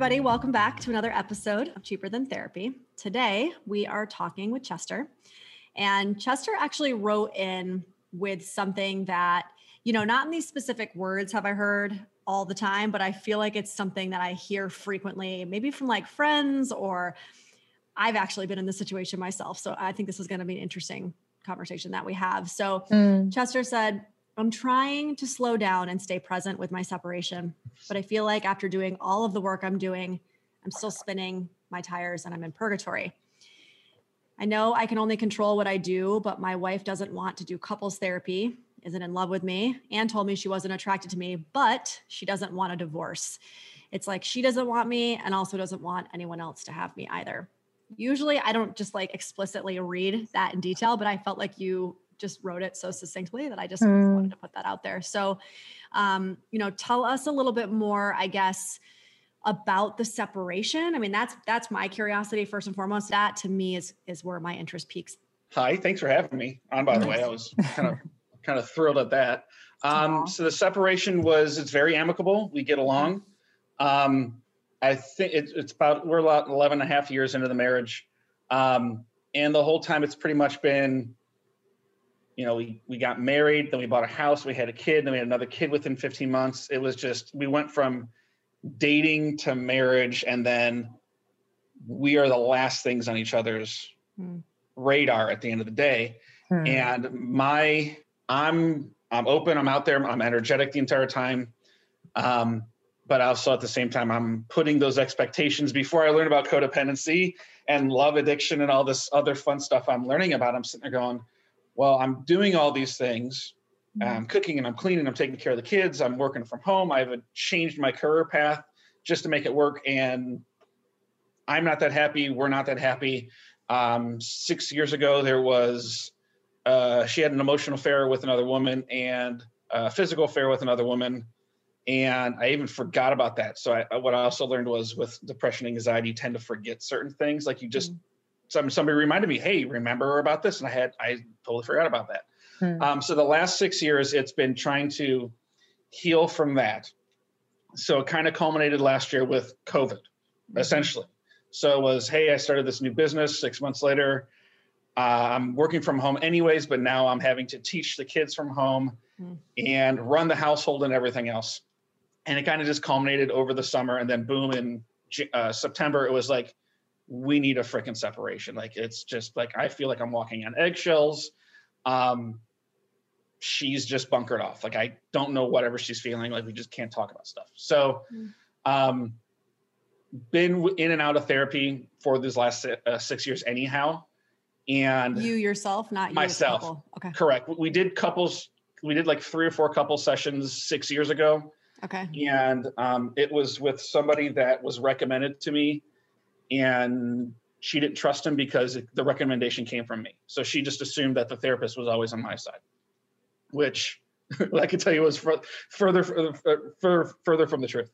Everybody, welcome back to another episode of Cheaper Than Therapy. Today, we are talking with Chester. And Chester actually wrote in with something that, you know, not in these specific words have I heard all the time, but I feel like it's something that I hear frequently, maybe from like friends or I've actually been in this situation myself. So I think this is going to be an interesting conversation that we have. So mm. Chester said, I'm trying to slow down and stay present with my separation, but I feel like after doing all of the work I'm doing, I'm still spinning my tires and I'm in purgatory. I know I can only control what I do, but my wife doesn't want to do couples therapy, isn't in love with me, and told me she wasn't attracted to me, but she doesn't want a divorce. It's like she doesn't want me and also doesn't want anyone else to have me either. Usually I don't just like explicitly read that in detail, but I felt like you just wrote it so succinctly that I just mm. wanted to put that out there. So, um, you know, tell us a little bit more, I guess, about the separation. I mean, that's that's my curiosity first and foremost. That to me is is where my interest peaks. Hi, thanks for having me on. By the way, I was kind of kind of thrilled at that. Um, so the separation was it's very amicable. We get along. Um, I think it, it's about we're about 11 and a half years into the marriage. Um, and the whole time it's pretty much been you know, we we got married, then we bought a house, we had a kid, then we had another kid within 15 months. It was just we went from dating to marriage, and then we are the last things on each other's mm. radar at the end of the day. Mm. And my I'm I'm open, I'm out there, I'm energetic the entire time. Um, but also at the same time, I'm putting those expectations before I learn about codependency and love addiction and all this other fun stuff I'm learning about. I'm sitting there going, well, I'm doing all these things. Mm-hmm. I'm cooking and I'm cleaning. I'm taking care of the kids. I'm working from home. I've changed my career path just to make it work. And I'm not that happy. We're not that happy. Um, six years ago, there was, uh, she had an emotional affair with another woman and a physical affair with another woman. And I even forgot about that. So I, what I also learned was with depression, anxiety, you tend to forget certain things. Like you just mm-hmm some, somebody reminded me, hey, remember about this? And I had, I totally forgot about that. Hmm. Um, so the last six years, it's been trying to heal from that. So it kind of culminated last year with COVID, mm-hmm. essentially. So it was, hey, I started this new business six months later. Uh, I'm working from home anyways, but now I'm having to teach the kids from home hmm. and run the household and everything else. And it kind of just culminated over the summer. And then boom, in uh, September, it was like, we need a freaking separation. Like it's just like I feel like I'm walking on eggshells. Um, she's just bunkered off. Like I don't know whatever she's feeling. Like we just can't talk about stuff. So, mm. um, been in and out of therapy for these last uh, six years anyhow. And you yourself, not myself. Okay. Correct. We did couples. We did like three or four couple sessions six years ago. Okay. And um, it was with somebody that was recommended to me and she didn't trust him because the recommendation came from me. So she just assumed that the therapist was always on my side, which I can tell you was further further further from the truth.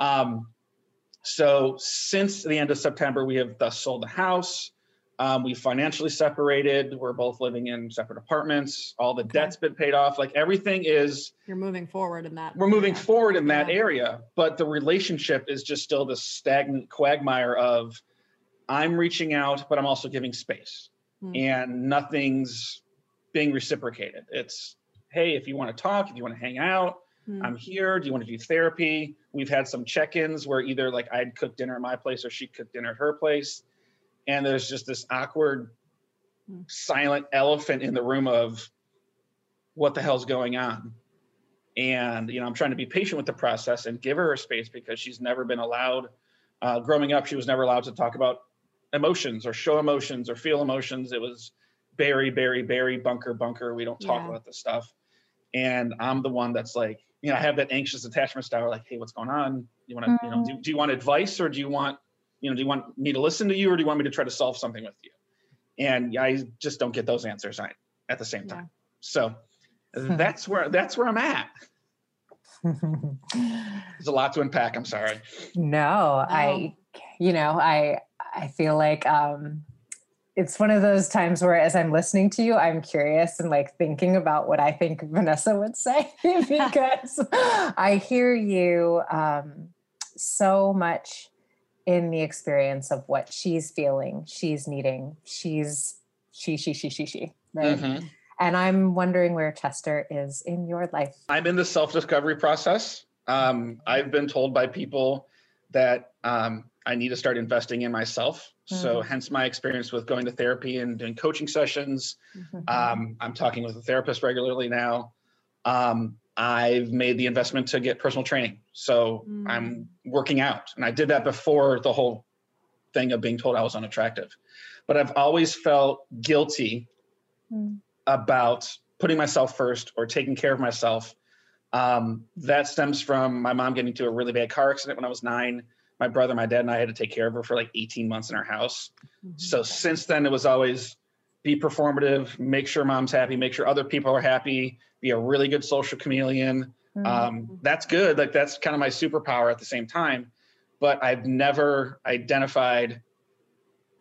Um, so since the end of September, we have thus sold the house. Um, we financially separated. We're both living in separate apartments. All the okay. debt's been paid off. Like everything is. You're moving forward in that. We're moving forward in that yeah. area, but the relationship is just still this stagnant quagmire of, I'm reaching out, but I'm also giving space, hmm. and nothing's being reciprocated. It's, hey, if you want to talk, if you want to hang out, hmm. I'm here. Do you want to do therapy? We've had some check-ins where either like I'd cook dinner at my place or she cooked dinner at her place and there's just this awkward hmm. silent elephant in the room of what the hell's going on and you know i'm trying to be patient with the process and give her her space because she's never been allowed uh, growing up she was never allowed to talk about emotions or show emotions or feel emotions it was bury bury bury bunker bunker we don't talk yeah. about this stuff and i'm the one that's like you know, I have that anxious attachment style, like, hey, what's going on? You want to, mm-hmm. you know, do, do you want advice or do you want, you know, do you want me to listen to you or do you want me to try to solve something with you? And I just don't get those answers at the same time. Yeah. So hmm. that's where that's where I'm at. There's a lot to unpack. I'm sorry. No, I, you know, I I feel like um, it's one of those times where as I'm listening to you, I'm curious and like thinking about what I think Vanessa would say because I hear you um, so much in the experience of what she's feeling, she's needing, she's she, she, she, she, she, right? Mm-hmm. And I'm wondering where Chester is in your life. I'm in the self discovery process. Um, I've been told by people that um, I need to start investing in myself. Mm-hmm. So, hence my experience with going to therapy and doing coaching sessions. Mm-hmm. Um, I'm talking with a therapist regularly now. Um, I've made the investment to get personal training. So, mm-hmm. I'm working out. And I did that before the whole thing of being told I was unattractive. But I've always felt guilty mm. about putting myself first or taking care of myself. Um, that stems from my mom getting into a really bad car accident when I was nine my brother, my dad, and I had to take care of her for like 18 months in our house. Mm-hmm. So since then, it was always be performative, make sure mom's happy, make sure other people are happy, be a really good social chameleon. Mm-hmm. Um, that's good. Like that's kind of my superpower at the same time. But I've never identified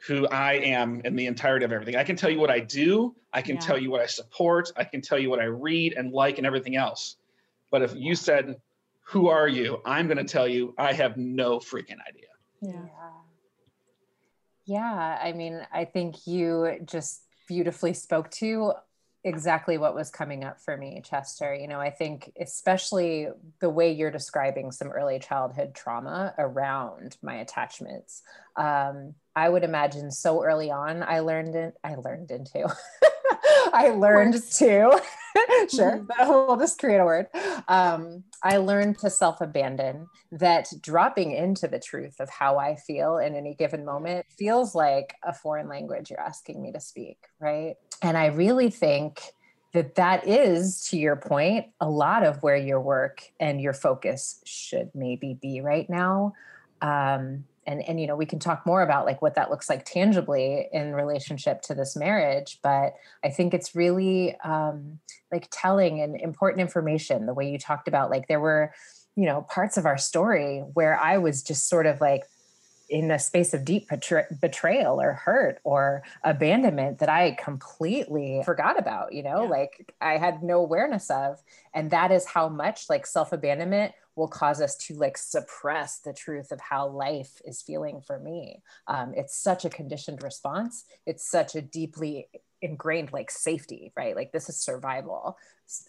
who I am in the entirety of everything. I can tell you what I do. I can yeah. tell you what I support. I can tell you what I read and like and everything else. But if you said, who are you? I'm going to tell you, I have no freaking idea. Yeah. Yeah. I mean, I think you just beautifully spoke to exactly what was coming up for me, Chester. You know, I think especially the way you're describing some early childhood trauma around my attachments. Um, I would imagine so early on, I learned it, I learned into. I learned to, sure, mm-hmm. we'll just create a word. Um, I learned to self abandon that dropping into the truth of how I feel in any given moment feels like a foreign language you're asking me to speak, right? And I really think that that is to your point a lot of where your work and your focus should maybe be right now um, and and you know we can talk more about like what that looks like tangibly in relationship to this marriage but i think it's really um like telling and important information the way you talked about like there were you know parts of our story where i was just sort of like in a space of deep betra- betrayal or hurt or abandonment that I completely forgot about, you know, yeah. like I had no awareness of. And that is how much like self abandonment will cause us to like suppress the truth of how life is feeling for me. Um, it's such a conditioned response. It's such a deeply ingrained like safety, right? Like this is survival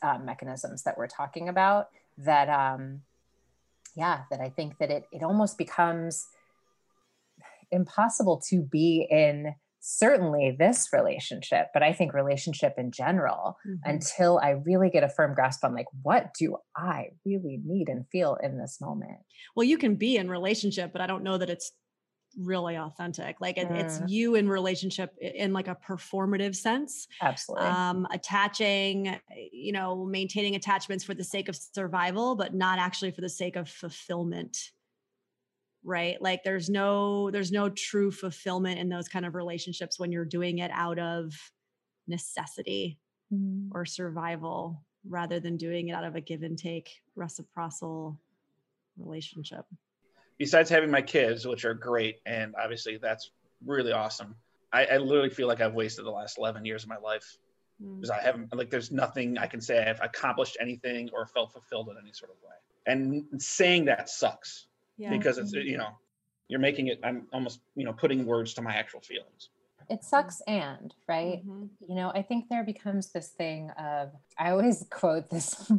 uh, mechanisms that we're talking about. That um, yeah, that I think that it it almost becomes impossible to be in certainly this relationship, but I think relationship in general mm-hmm. until I really get a firm grasp on like, what do I really need and feel in this moment? Well, you can be in relationship, but I don't know that it's really authentic. Like it, mm. it's you in relationship in like a performative sense. Absolutely. Um, attaching, you know, maintaining attachments for the sake of survival, but not actually for the sake of fulfillment right like there's no there's no true fulfillment in those kind of relationships when you're doing it out of necessity mm. or survival rather than doing it out of a give and take reciprocal relationship besides having my kids which are great and obviously that's really awesome i, I literally feel like i've wasted the last 11 years of my life because mm. i haven't like there's nothing i can say i've accomplished anything or felt fulfilled in any sort of way and saying that sucks yeah. because it's you know you're making it i'm almost you know putting words to my actual feelings it sucks and right mm-hmm. you know i think there becomes this thing of i always quote this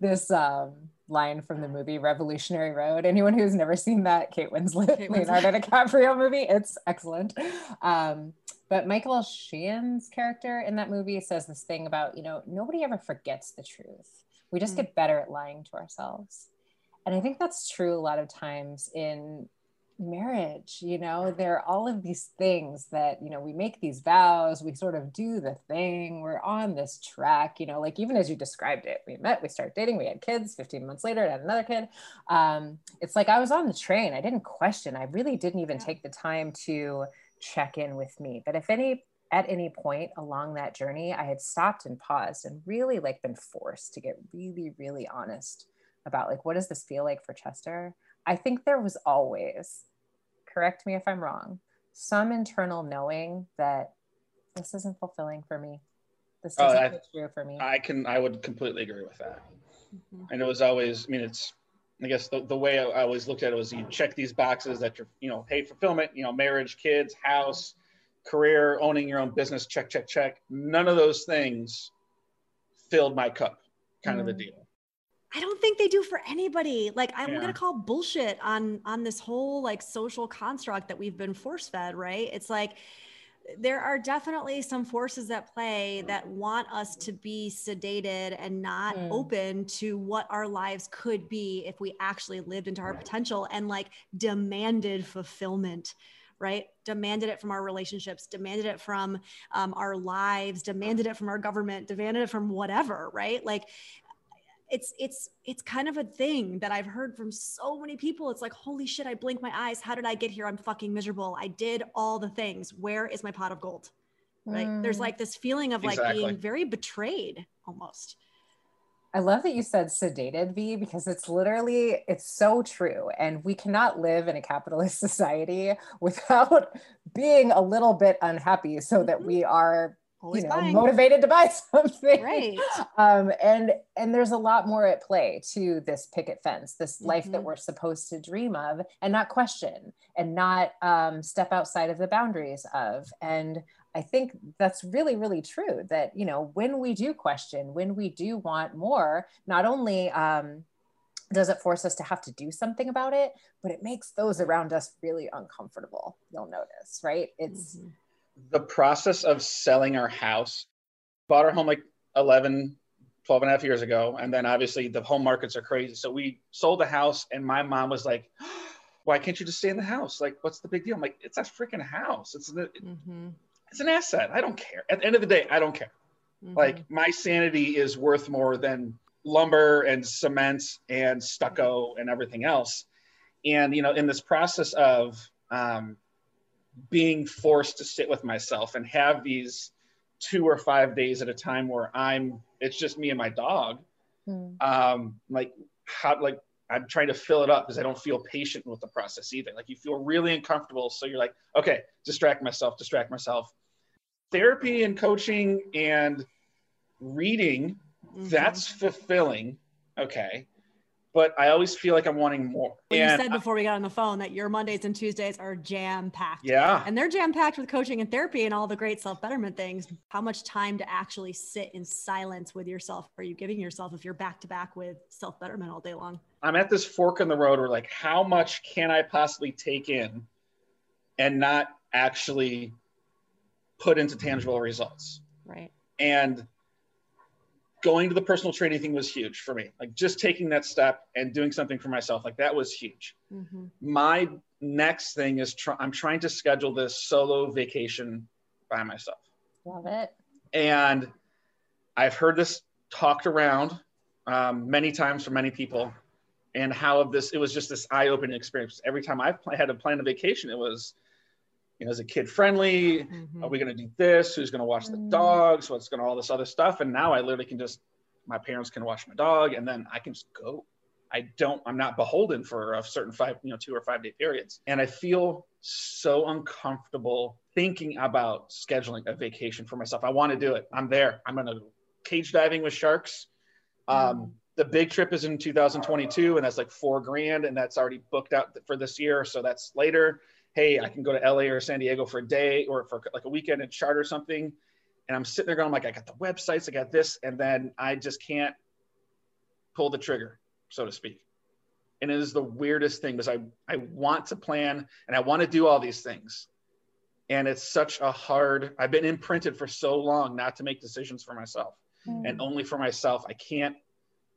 this um line from the movie revolutionary road anyone who's never seen that kate winslet, kate winslet. leonardo dicaprio movie it's excellent um but michael shannon's character in that movie says this thing about you know nobody ever forgets the truth we just mm-hmm. get better at lying to ourselves and I think that's true a lot of times in marriage you know there are all of these things that you know we make these vows we sort of do the thing we're on this track you know like even as you described it we met we started dating we had kids 15 months later I had another kid. Um, it's like i was on the train i didn't question i really didn't even take the time to check in with me. But if any at any point along that journey i had stopped and paused and really like been forced to get really really honest about like what does this feel like for chester I think there was always correct me if I'm wrong, some internal knowing that this isn't fulfilling for me. This oh, doesn't oh, true for me. I can, I would completely agree with that. Mm-hmm. And it was always, I mean, it's, I guess the, the way I always looked at it was you check these boxes that you're, you know, hey, fulfillment, you know, marriage, kids, house, career, owning your own business, check, check, check. None of those things filled my cup, kind mm. of the mm. deal. I don't think they do for anybody. Like I'm yeah. gonna call bullshit on on this whole like social construct that we've been force fed, right? It's like there are definitely some forces at play that want us to be sedated and not mm. open to what our lives could be if we actually lived into our potential and like demanded fulfillment right demanded it from our relationships demanded it from um, our lives demanded it from our government demanded it from whatever right like it's it's it's kind of a thing that I've heard from so many people. It's like, holy shit, I blink my eyes. How did I get here? I'm fucking miserable. I did all the things. Where is my pot of gold? Right. Mm. There's like this feeling of like exactly. being very betrayed almost. I love that you said sedated V because it's literally it's so true and we cannot live in a capitalist society without being a little bit unhappy so that mm-hmm. we are Always you know, buying. motivated to buy something. Right. Um, and and there's a lot more at play to this picket fence, this mm-hmm. life that mm-hmm. we're supposed to dream of and not question and not um, step outside of the boundaries of. And I think that's really, really true that, you know, when we do question, when we do want more, not only um, does it force us to have to do something about it, but it makes those around us really uncomfortable. You'll notice, right? It's mm-hmm the process of selling our house bought our home like 11 12 and a half years ago and then obviously the home markets are crazy. So we sold the house and my mom was like why can't you just stay in the house? Like what's the big deal? I'm like it's a freaking house. It's an, mm-hmm. it's an asset. I don't care. At the end of the day i don't care. Mm-hmm. like my sanity is worth more than lumber and cement and stucco and everything else. And you know in this process of um, being forced to sit with myself and have these two or five days at a time where I'm it's just me and my dog. Mm. Um, like how like I'm trying to fill it up because I don't feel patient with the process either. Like you feel really uncomfortable, so you're like, okay, distract myself, distract myself. Therapy and coaching and reading, mm-hmm. that's fulfilling. Okay but I always feel like I'm wanting more. Well, you said before we got on the phone that your Mondays and Tuesdays are jam packed. Yeah. And they're jam packed with coaching and therapy and all the great self betterment things. How much time to actually sit in silence with yourself are you giving yourself if you're back to back with self betterment all day long? I'm at this fork in the road where, like, how much can I possibly take in and not actually put into tangible results? Right. And going to the personal training thing was huge for me. Like just taking that step and doing something for myself, like that was huge. Mm-hmm. My next thing is try- I'm trying to schedule this solo vacation by myself. Love it. And I've heard this talked around um, many times from many people, and how of this it was just this eye-opening experience. Every time I've had to plan a vacation, it was you know, is it kid friendly? Mm-hmm. Are we going to do this? Who's going to watch the mm-hmm. dogs? What's going to all this other stuff? And now I literally can just, my parents can watch my dog and then I can just go. I don't, I'm not beholden for a certain five, you know, two or five day periods. And I feel so uncomfortable thinking about scheduling a vacation for myself. I want to do it. I'm there. I'm going to cage diving with sharks. Um, mm-hmm. the big trip is in 2022 and that's like four grand and that's already booked out for this year. So that's later hey, I can go to LA or San Diego for a day or for like a weekend and charter something. And I'm sitting there going, like, I got the websites, I got this, and then I just can't pull the trigger, so to speak. And it is the weirdest thing because I, I want to plan and I want to do all these things. And it's such a hard, I've been imprinted for so long not to make decisions for myself mm. and only for myself. I can't,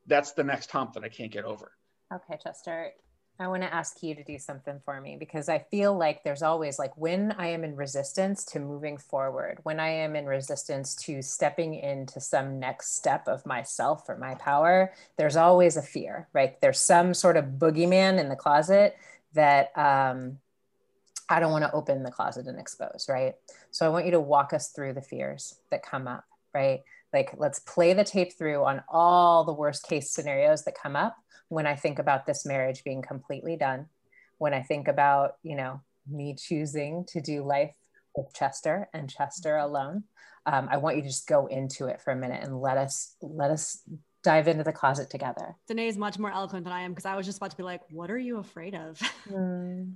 that's the next hump that I can't get over. Okay, Chester I want to ask you to do something for me because I feel like there's always like when I am in resistance to moving forward, when I am in resistance to stepping into some next step of myself or my power, there's always a fear, right? There's some sort of boogeyman in the closet that um, I don't want to open the closet and expose, right? So I want you to walk us through the fears that come up, right? Like let's play the tape through on all the worst case scenarios that come up when I think about this marriage being completely done, when I think about, you know, me choosing to do life with Chester and Chester alone, um, I want you to just go into it for a minute and let us let us dive into the closet together. Danae is much more eloquent than I am because I was just about to be like, "What are you afraid of?" Mm.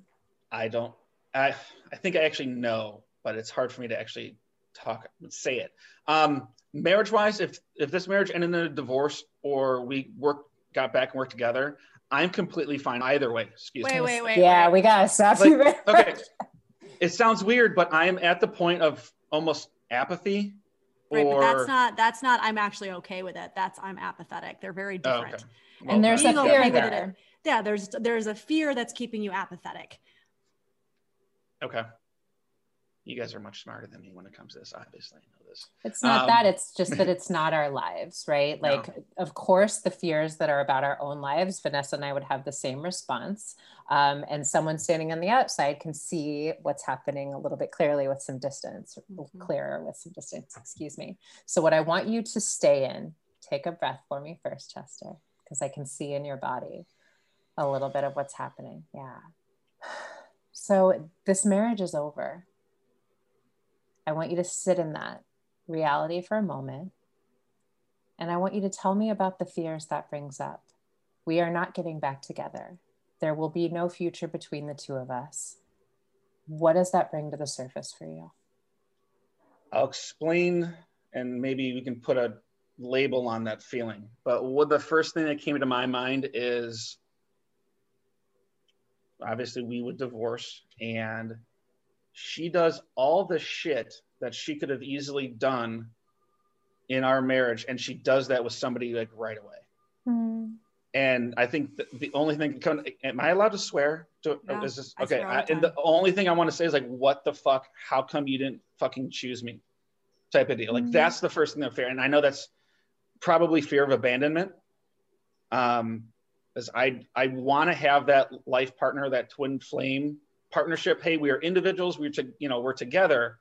I don't. I I think I actually know, but it's hard for me to actually talk say it. Um, marriage wise, if if this marriage ended in a divorce or we work got back and worked together, I'm completely fine either way. Excuse wait, me. Wait, wait, Yeah, wait. we gotta stop like, you. okay. It sounds weird, but I'm at the point of almost apathy. Right, or... but that's not that's not I'm actually okay with it. That's I'm apathetic. They're very Oh, different. okay. and Well, there's a being fear okay with it- there. Yeah, there's there's a fear that's keeping you apathetic. okay. You guys are much smarter than me when it comes to this. Obviously, I know this. It's not Um, that, it's just that it's not our lives, right? No. Like, of course, the fears that are about our own lives, Vanessa and I would have the same response. Um, and someone standing on the outside can see what's happening a little bit clearly with some distance, Mhm. clearer with some distance, excuse me. So, what I want you to stay in, take a breath for me first, Chester, because I can see in your body a little bit of what's happening. Yeah. So, this marriage is over. I want you to sit in that reality for a moment. And I want you to tell me about the fears that brings up. We are not getting back together. There will be no future between the two of us. What does that bring to the surface for you? I'll explain, and maybe we can put a label on that feeling. But what the first thing that came to my mind is obviously we would divorce, and she does all the shit that she could have easily done in our marriage, and she does that with somebody like right away. And I think th- the only thing, can, am I allowed to swear? To, Yeah, is this okay? I, and the only thing I want to say is like, what the fuck? How come you didn't fucking choose me? Type of deal. Like Mhm. that's the first thing that fear, and I know that's probably fear of abandonment. Um, because I I want to have that life partner, that twin flame partnership. Hey, we are individuals. We're to, you know we're together,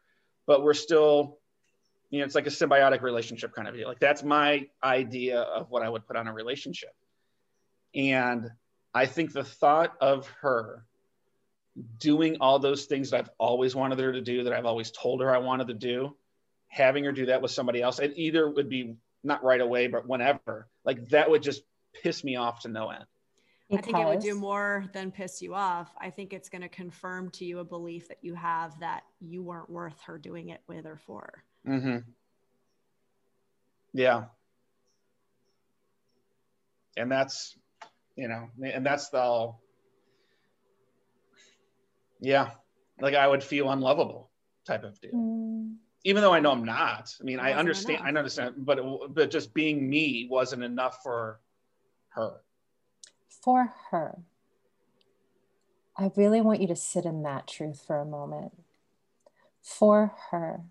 but we're still, you know, it's like a symbiotic relationship kind of deal. Like that's my idea of what I would put on a relationship. And I think the thought of her doing all those things that I've always wanted her to do, that I've always told her I wanted to do, having her do that with somebody else, it either would be not right away, but whenever, like that would just piss me off to no end. I think it would do more than piss you off. I think it's going to confirm to you a belief that you have that you weren't worth her doing it with or for. Mm-hmm. Yeah. And that's, you know, and that's the, all- yeah, like I would feel unlovable type of deal. Mm. Even though I know I'm not. I mean, I understand, enough. I understand, but it, but just being me wasn't enough for her. For her, I really want you to sit in that truth for a moment. For her,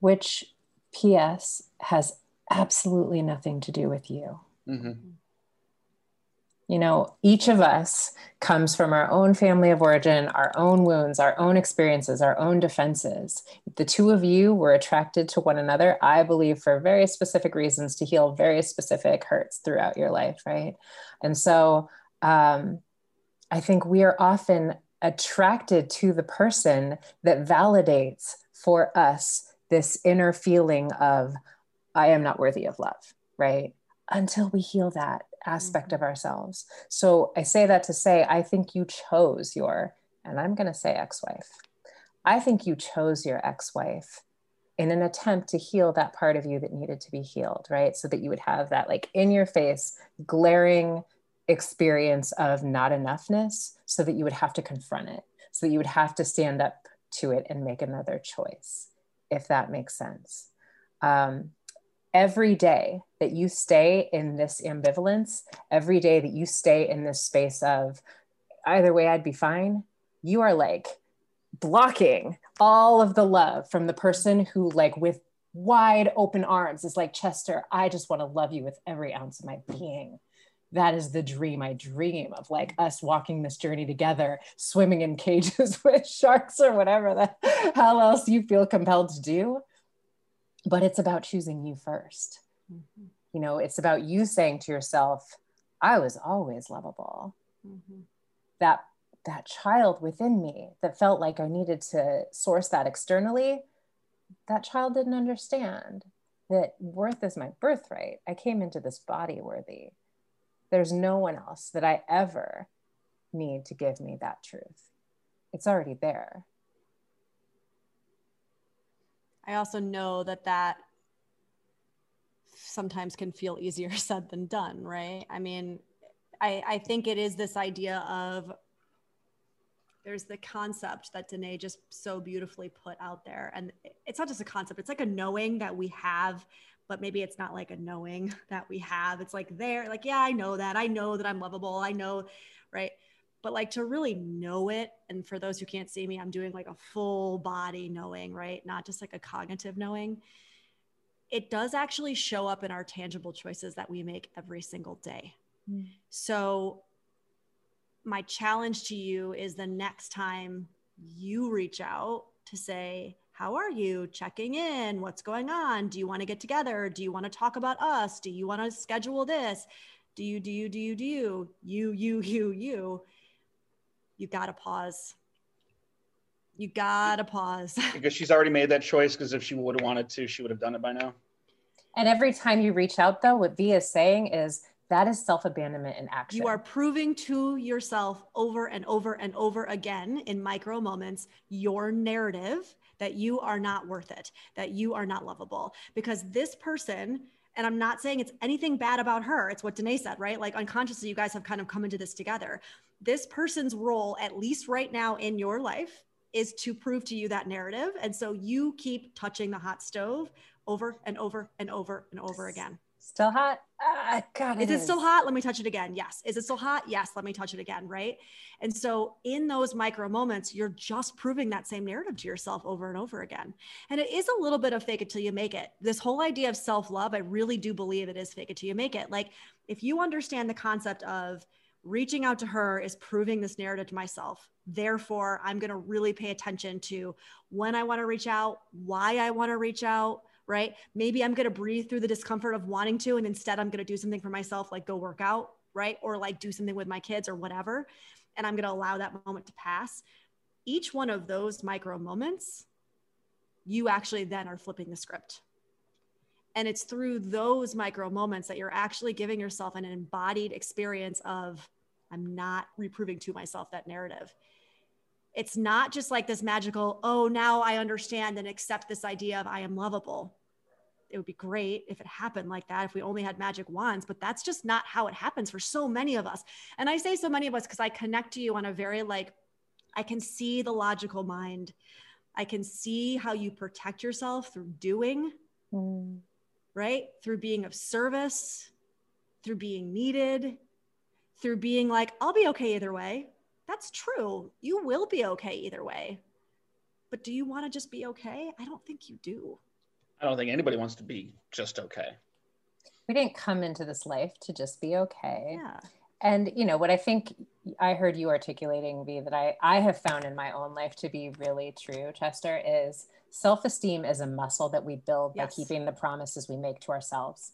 which, P.S., has absolutely nothing to do with you. Mm-hmm. You know, each of us comes from our own family of origin, our own wounds, our own experiences, our own defenses. The two of you were attracted to one another, I believe, for very specific reasons to heal very specific hurts throughout your life, right? And so um, I think we are often attracted to the person that validates for us this inner feeling of, I am not worthy of love, right? Until we heal that aspect of ourselves. So I say that to say, I think you chose your, and I'm going to say ex wife. I think you chose your ex wife in an attempt to heal that part of you that needed to be healed, right? So that you would have that like in your face, glaring experience of not enoughness, so that you would have to confront it, so that you would have to stand up to it and make another choice, if that makes sense. Um, every day that you stay in this ambivalence, every day that you stay in this space of either way, I'd be fine, you are like blocking all of the love from the person who, like, with wide open arms is like, Chester, I just want to love you with every ounce of my being. That is the dream I dream of, like us walking this journey together, swimming in cages with sharks or whatever the hell else you feel compelled to do but it's about choosing you 1st mm-hmm. You know, it's about you saying to yourself, I was always lovable. Mm-hmm. That that child within me that felt like I needed to source that externally, that child didn't understand that worth is my birthright. I came into this body worthy. There's no one else that I ever need to give me that truth. It's already there. I also know that that sometimes can feel easier said than done, right? I mean, I, I think it is this idea of there's the concept that Danae just so beautifully put out there. And it's not just a concept, it's like a knowing that we have, but maybe it's not like a knowing that we have. It's like there, like, yeah, I know that. I know that I'm lovable. I know, right? But like to really know it and for those who can't see me i'm doing like a full body knowing right? Not just like a cognitive knowing. It does actually show up in our tangible choices that we make every single day. Mm. so my challenge to you is the next time you reach out to say how are you? Checking in. What's going on? Do you want to get together? Do you want to talk about us? Do you want to schedule this? Do you do you do you do you? You you you you you got to pause. You got to pause. because she's already made that choice. Because if she would have wanted to, she would have done it by now. And every time you reach out, though, what V is saying is that is self abandonment in action. You are proving to yourself over and over and over again in micro moments your narrative that you are not worth it, that you are not lovable. Because this person, and I'm not saying it's anything bad about her, it's what Danae said, right? Like unconsciously, you guys have kind of come into this together this person's role, at least right now in your life, is to prove to you that narrative. And so you keep touching the hot stove over and over and over and over again. Still hot? Ah, God, is it, is it still hot? Let me touch it again. Yes. Is it still hot? Yes. Let me touch it again. Right. And so, in those micro moments, you're just proving that same narrative to yourself over and over again. And it is a little bit of fake it till you make it. This whole idea of self love, I really do believe it is fake it till you make it. Like, if you understand the concept of, reaching out to her is proving this narrative to myself. Therefore, I'm going to really pay attention to when I want to reach out, why I want to reach out, right? Maybe I'm going to breathe through the discomfort of wanting to, and instead I'm going to do something for myself, like go work out, right? Or like do something with my kids or whatever. And I'm going to allow that moment to pass. Each one of those micro moments, you actually then are flipping the script. And it's through those micro moments that you're actually giving yourself an embodied experience of I'm not reproving to myself that narrative. It's not just like this magical, oh, now I understand and accept this idea of I am lovable. It would be great if it happened like that, if we only had magic wands, but that's just not how it happens for so many of us. And I say so many of us because I connect to you on a very like, I can see the logical mind. I can see how you protect yourself through doing, mm. right? Through being of service, through being needed, through being like, I'll be okay either way. That's true. You will be okay either way. But do you want to just be okay? I don't think you do. I don't think anybody wants to be just okay. We didn't come into this life to just be okay. Yeah. And you know what I think I heard you articulating, V, that I, I have found in my own life to be really true, Chester, is self-esteem is a muscle that we build yes. by keeping the promises we make to ourselves.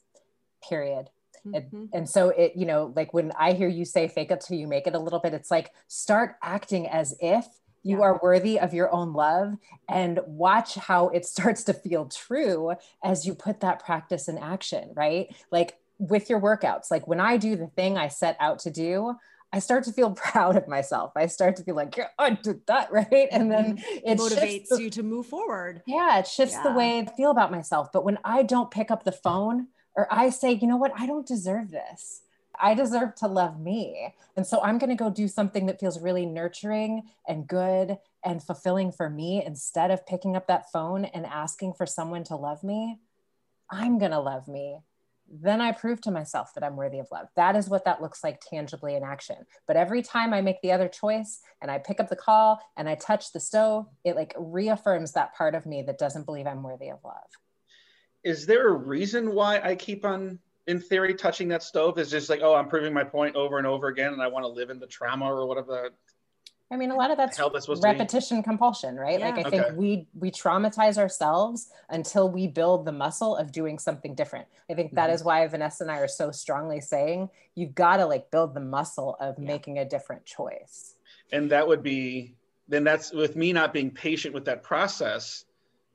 Period. Mm-hmm. And, and so it, you know, like when I hear you say fake it till you make it a little bit, it's like start acting as if you yeah. are worthy of your own love and watch how it starts to feel true as you put that practice in action, right? Like with your workouts, like when I do the thing I set out to do, I start to feel proud of myself. I start to feel like, yeah, I did that, right? And then mm-hmm. it motivates the, you to move forward. Yeah, it shifts yeah. the way I feel about myself. But when I don't pick up the phone or I say, you know what, I don't deserve this. I deserve to love me. And so I'm going to go do something that feels really nurturing and good and fulfilling for me instead of picking up that phone and asking for someone to love me. I'm going to love me, then I prove to myself that I'm worthy of love. That is what that looks like tangibly in action. But every time I make the other choice and I pick up the call and I touch the stove, it like reaffirms that part of me that doesn't believe I'm worthy of love. Is there a reason why I keep on, in theory, touching that stove? Is just like, oh, I'm proving my point over and over again, and I want to live in the trauma or whatever I mean, a lot of that's repetition compulsion, right? Yeah. Like I think we we traumatize ourselves until we build the muscle of doing something different. I think that mm-hmm. is why Vanessa and I are so strongly saying you've got to like build the muscle of yeah. making a different choice. And that would be then that's with me not being patient with that process.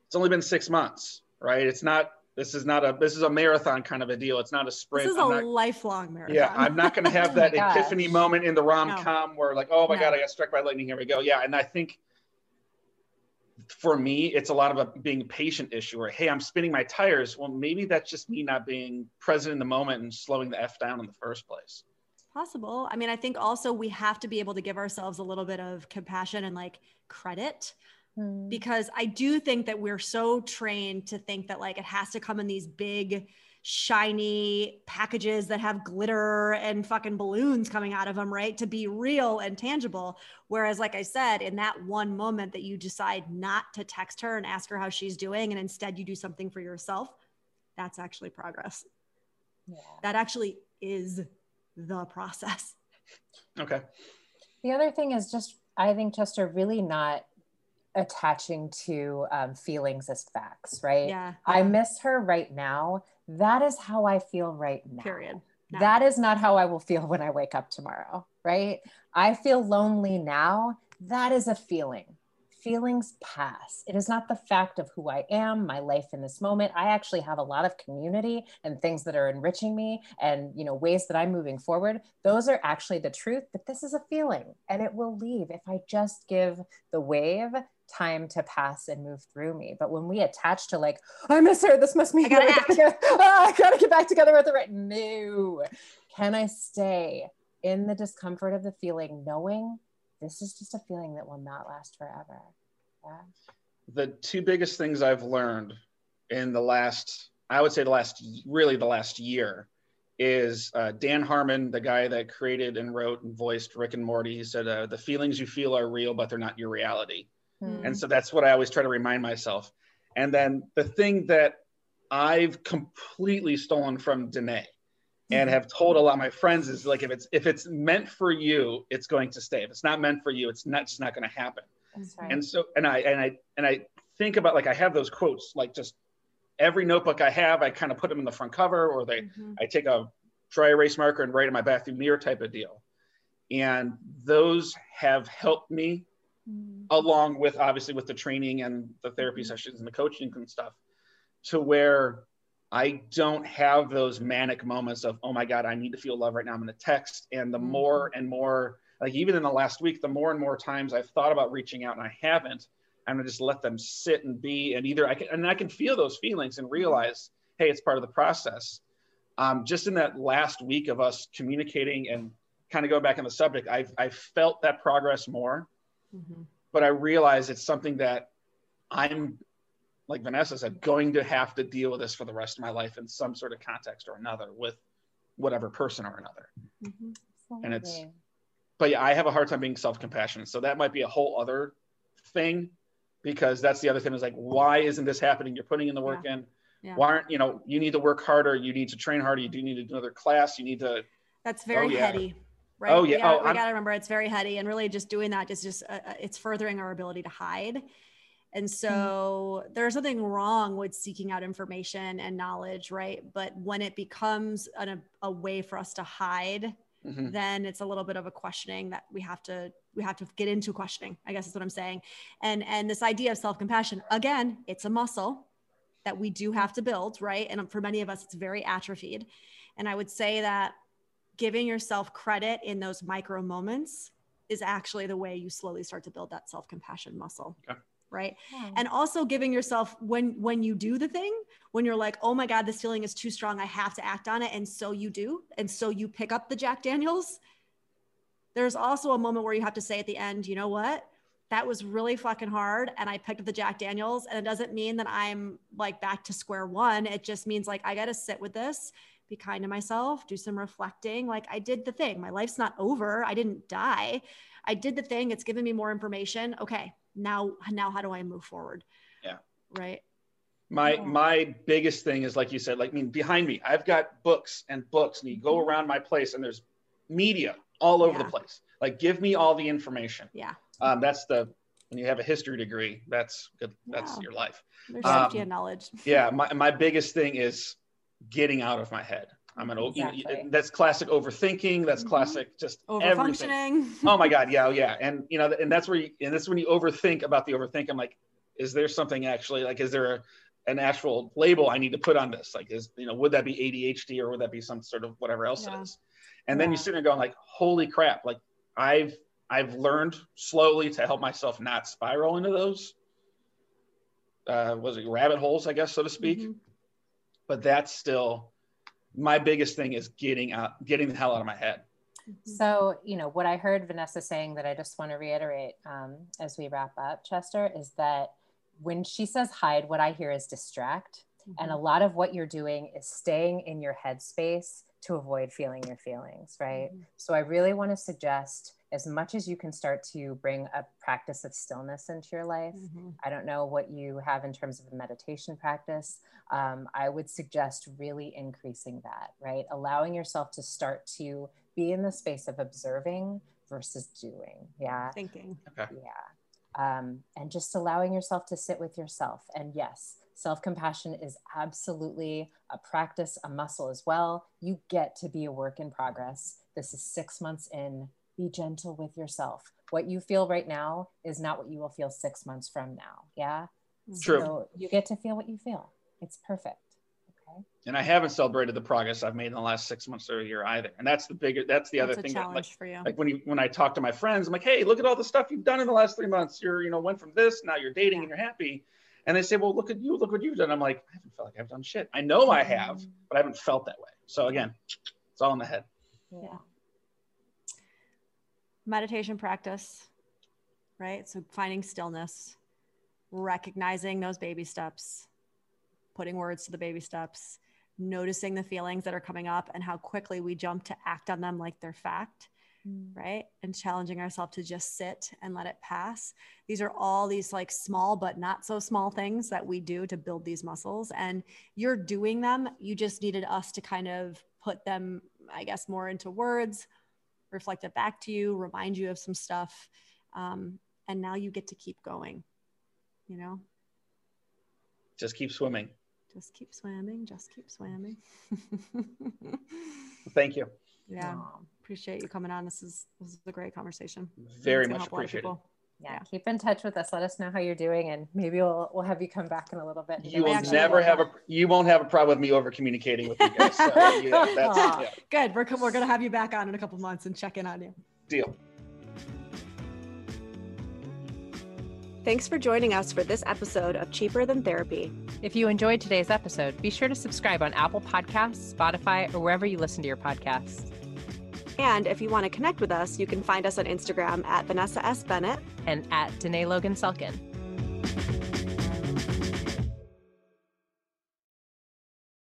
It's only been six months, right? It's not this is not a this is a marathon kind of a deal. It's not a sprint. This is I'm a not, lifelong marathon. Yeah, I'm not going to have that oh epiphany moment in the rom com no. where like, oh my no. god, I got struck by lightning. Here we go. Yeah, and I think for me, it's a lot of a being patient issue. Or hey, I'm spinning my tires. Well, maybe that's just me not being present in the moment and slowing the f down in the first place. Possible. I mean, I think also we have to be able to give ourselves a little bit of compassion and like credit mm. because I do think that we're so trained to think that like it has to come in these big, shiny packages that have glitter and fucking balloons coming out of them, right? To be real and tangible. Whereas, like I said, in that one moment that you decide not to text her and ask her how she's doing, and instead you do something for yourself, that's actually progress. Yeah. That actually is the process. Okay. The other thing is just, I think, Chester, really not attaching to um, feelings as facts, right? Yeah. I miss her right now. That is how I feel right now. Period. No. That is not how I will feel when I wake up tomorrow, right? I feel lonely now. That is a feeling feelings pass. It is not the fact of who I am, my life in this moment. I actually have a lot of community and things that are enriching me and, you know, ways that I'm moving forward. Those are actually the truth, but this is a feeling and it will leave if I just give the wave time to pass and move through me. But when we attach to like, I miss her, this must mean I gotta, act. oh, I gotta get back together with her right. No. Can I stay in the discomfort of the feeling, knowing this is just a feeling that will not last forever. Yeah. The two biggest things I've learned in the last, I would say the last, really the last year, is uh, Dan Harmon, the guy that created and wrote and voiced Rick and Morty. He said, uh, "The feelings you feel are real, but they're not your reality." Hmm. And so that's what I always try to remind myself. And then the thing that I've completely stolen from Danae and have told a lot of my friends is like if it's if it's meant for you it's going to stay if it's not meant for you it's not just not going to happen right. and so and i and i and i think about like i have those quotes like just every notebook i have i kind of put them in the front cover or they mm-hmm. i take a dry erase marker and write in my bathroom mirror type of deal and those have helped me mm-hmm. along with obviously with the training and the therapy mm-hmm. sessions and the coaching and stuff to where I don't have those manic moments of, oh my God, I need to feel love right now. I'm going to text. And the mm-hmm. more and more, like even in the last week, the more and more times I've thought about reaching out and I haven't, I'm going to just let them sit and be. And either I can, and I can feel those feelings and realize, hey, it's part of the process. Um, just in that last week of us communicating and kind of going back on the subject, I've, I've felt that progress more. Mm-hmm. But I realize it's something that I'm like Vanessa said, going to have to deal with this for the rest of my life in some sort of context or another with whatever person or another. Mm-hmm. And it's, but yeah, I have a hard time being self compassionate. So that might be a whole other thing because that's the other thing is like, why isn't this happening? You're putting in the work yeah. in. Yeah. Why aren't, you know, you need to work harder. You need to train harder. You do need to do another class. You need to. That's very oh, yeah. heady. Right. Oh yeah. We gotta, oh, we gotta remember it's very heady and really just doing that is just, uh, uh it's furthering our ability to hide and so mm-hmm. there's nothing wrong with seeking out information and knowledge, right? But when it becomes an, a, way for us to hide, mm-hmm. then it's a little bit of a questioning that we have to we have to get into questioning. I guess is what I'm saying. And and this idea of self-compassion, again, it's a muscle that we do have to build, right? And for many of us, it's very atrophied. And I would say that giving yourself credit in those micro moments is actually the way you slowly start to build that self-compassion muscle. Okay right yeah. and also giving yourself when when you do the thing when you're like oh my god this feeling is too strong i have to act on it and so you do and so you pick up the jack daniels there's also a moment where you have to say at the end you know what that was really fucking hard. And I picked up the Jack Daniels. And it doesn't mean that I'm like back to square one. It just means like I got to sit with this, be kind to myself, do some reflecting. Like I did the thing. My life's not over. I didn't die. I did the thing. It's given me more information. Okay. Now, now how do I move forward? Yeah. Right. My my biggest thing is like you said, like I mean, behind me, I've got books and books, and you go Mhm. around my place, and there's media all over Yeah. the place. Like, give me all the information. Yeah. Um, that's the when you have a history degree, that's good. That's Yeah. your life. There's Um, safety and knowledge. Yeah. My my biggest thing is getting out of my head. I'm an o- you know, Exactly. that's classic overthinking. That's Mhm. classic just. Overfunctioning. oh my god yeah yeah and you know and that's where you and that's when you overthink about the overthink i'm like is there something actually like is there a, an actual label i need to put on this like is you know would that be adhd or would that be some sort of whatever else Yeah. it is and then you sit there going like holy crap like i've i've learned slowly to help myself not spiral into those uh was it rabbit holes i guess so to speak Mhm. But that's still my biggest thing is getting out getting the hell out of my head. So, you know, what I heard Vanessa saying that I just want to reiterate um, as we wrap up, Chester, is that when she says hide, what I hear is distract. And a lot of what you're doing is staying in your headspace to avoid feeling your feelings, right? Mhm. So I really want to suggest, as much as you can start to bring a practice of stillness into your life, Mhm. I don't know what you have in terms of a meditation practice. Um, I would suggest really increasing that, right? Allowing yourself to start to be in the space of observing versus doing. Yeah. Thinking. Okay. Yeah. Um, and just allowing yourself to sit with yourself. And yes, self compassion is absolutely a practice, a muscle as well. You get to be a work in progress. This is six months in. Be gentle with yourself. What you feel right now is not what you will feel six months from now. Yeah. Mm-hmm. True. So you get to feel what you feel. It's perfect. Okay. and I haven't celebrated the progress I've made in the last six months or a year either. And that's the bigger, that's the That's other a thing. That, challenge like, for you. like when you when I talk to my friends, I'm like, hey, look at all the stuff you've done in the last three months. You're you know went from this, now you're dating and you're happy. And they say, well, look at you, look what you've done. I'm like, I haven't felt like I've done shit. I know I have, but I haven't felt that way. So again, it's all in the head. Yeah. meditation practice, right? So finding stillness, recognizing those baby steps, putting words to the baby steps, noticing the feelings that are coming up and how quickly we jump to act on them like they're fact, right? And challenging ourselves to just sit and let it pass. These are all these like small but not so small things that we do to build these muscles. And you're doing them. You just needed us to kind of put them, I guess, more into words reflect it back to you, remind you of some stuff. Um, and now you get to keep going, you know, Just keep swimming. just keep swimming, just keep swimming. Thank you. yeah. Aw. Appreciate you coming on. This is, this is a great conversation. Very It's much help a lot of appreciated. Yeah, Yeah. keep in touch with us. Let us know how you're doing, and maybe we'll we'll have you come back in a little bit. You will us actually some- never have a you won't have a problem with me over communicating with you guys. So, yeah, that's yeah, Good. We're, we're going to have you back on in a couple months and check in on you. deal. Thanks for joining us for this episode of Cheaper Than Therapy. If you enjoyed today's episode, be sure to subscribe on Apple Podcasts, Spotify, or wherever you listen to your podcasts. And if you want to connect with us, you can find us on Instagram at Vanessa S. Bennett. And at Danae Logan Selkin.